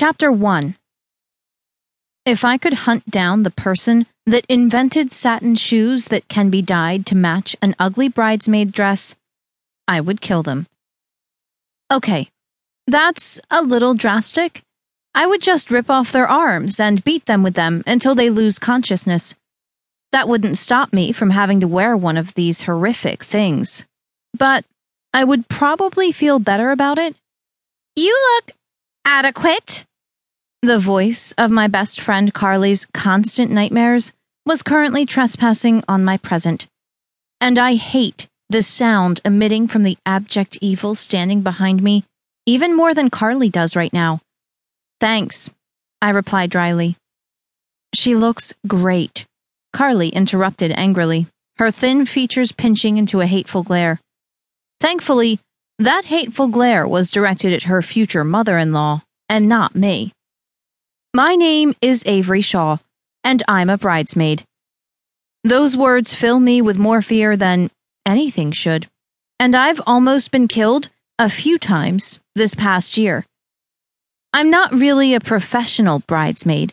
Chapter 1 If I could hunt down the person that invented satin shoes that can be dyed to match an ugly bridesmaid dress, I would kill them. Okay, that's a little drastic. I would just rip off their arms and beat them with them until they lose consciousness. That wouldn't stop me from having to wear one of these horrific things. But I would probably feel better about it. You look adequate. The voice of my best friend Carly's constant nightmares was currently trespassing on my present. And I hate the sound emitting from the abject evil standing behind me even more than Carly does right now. Thanks, I replied dryly. She looks great, Carly interrupted angrily, her thin features pinching into a hateful glare. Thankfully, that hateful glare was directed at her future mother in law, and not me. My name is Avery Shaw, and I'm a bridesmaid. Those words fill me with more fear than anything should, and I've almost been killed a few times this past year. I'm not really a professional bridesmaid.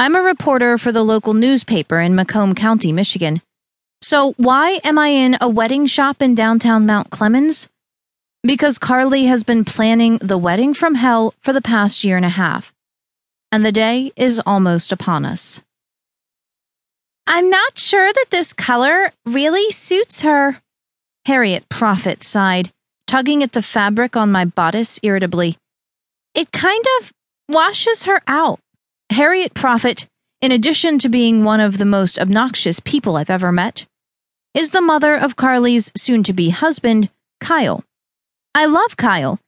I'm a reporter for the local newspaper in Macomb County, Michigan. So, why am I in a wedding shop in downtown Mount Clemens? Because Carly has been planning the wedding from hell for the past year and a half, and the day is almost upon us. I'm not sure that this color really suits her. Harriet Prophet sighed, tugging at the fabric on my bodice irritably. It kind of washes her out. Harriet Prophet, in addition to being one of the most obnoxious people I've ever met, is the mother of Carly's soon to be husband, Kyle. I love Kyle.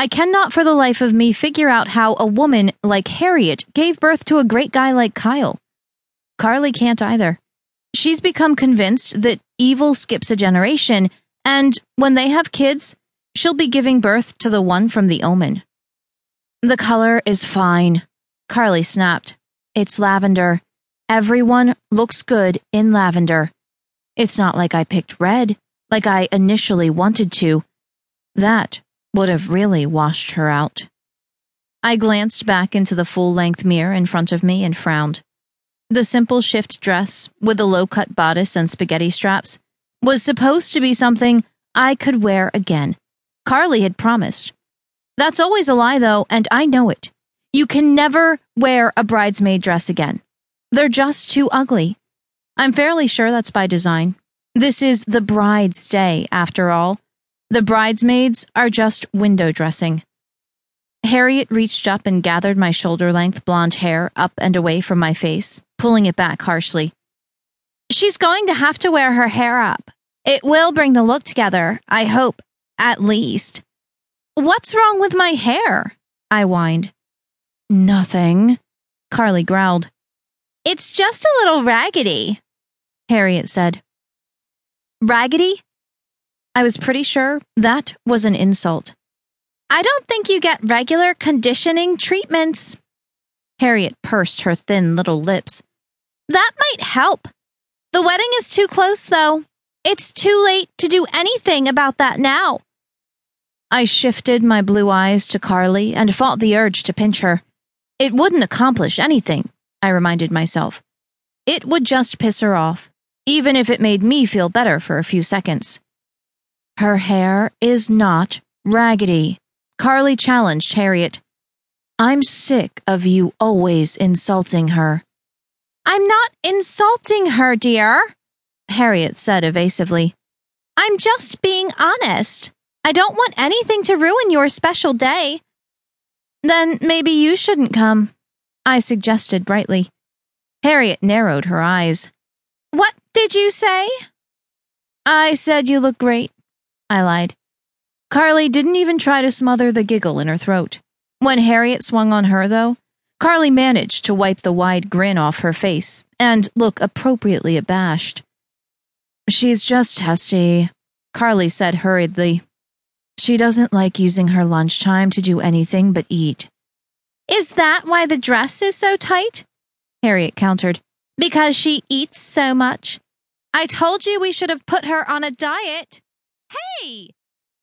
I cannot for the life of me figure out how a woman like Harriet gave birth to a great guy like Kyle. Carly can't either. She's become convinced that evil skips a generation, and when they have kids, she'll be giving birth to the one from the omen. The color is fine, Carly snapped. It's lavender. Everyone looks good in lavender. It's not like I picked red, like I initially wanted to. That would have really washed her out. I glanced back into the full length mirror in front of me and frowned. The simple shift dress, with the low cut bodice and spaghetti straps, was supposed to be something I could wear again. Carly had promised. That's always a lie, though, and I know it. You can never wear a bridesmaid dress again. They're just too ugly. I'm fairly sure that's by design. This is the bride's day, after all. The bridesmaids are just window dressing. Harriet reached up and gathered my shoulder length blonde hair up and away from my face, pulling it back harshly. She's going to have to wear her hair up. It will bring the look together, I hope, at least. What's wrong with my hair? I whined. Nothing, Carly growled. It's just a little raggedy. Harriet said. Raggedy? I was pretty sure that was an insult. I don't think you get regular conditioning treatments. Harriet pursed her thin little lips. That might help. The wedding is too close, though. It's too late to do anything about that now. I shifted my blue eyes to Carly and fought the urge to pinch her. It wouldn't accomplish anything, I reminded myself. It would just piss her off even if it made me feel better for a few seconds. Her hair is not raggedy, Carly challenged Harriet. I'm sick of you always insulting her. I'm not insulting her, dear, Harriet said evasively. I'm just being honest. I don't want anything to ruin your special day. Then maybe you shouldn't come, I suggested brightly. Harriet narrowed her eyes. What did you say? I said you look great. I lied. Carly didn't even try to smother the giggle in her throat. When Harriet swung on her, though, Carly managed to wipe the wide grin off her face and look appropriately abashed. She's just testy, Carly said hurriedly. She doesn't like using her lunchtime to do anything but eat. Is that why the dress is so tight? Harriet countered. Because she eats so much. I told you we should have put her on a diet. Hey,